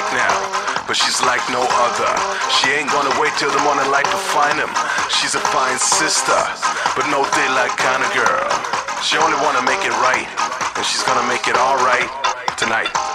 right now, but she's like no other. She ain't gonna wait till the morning light to find him. She's a fine sister, but no daylight kind of girl. She only wanna make it right, and she's gonna make it alright tonight.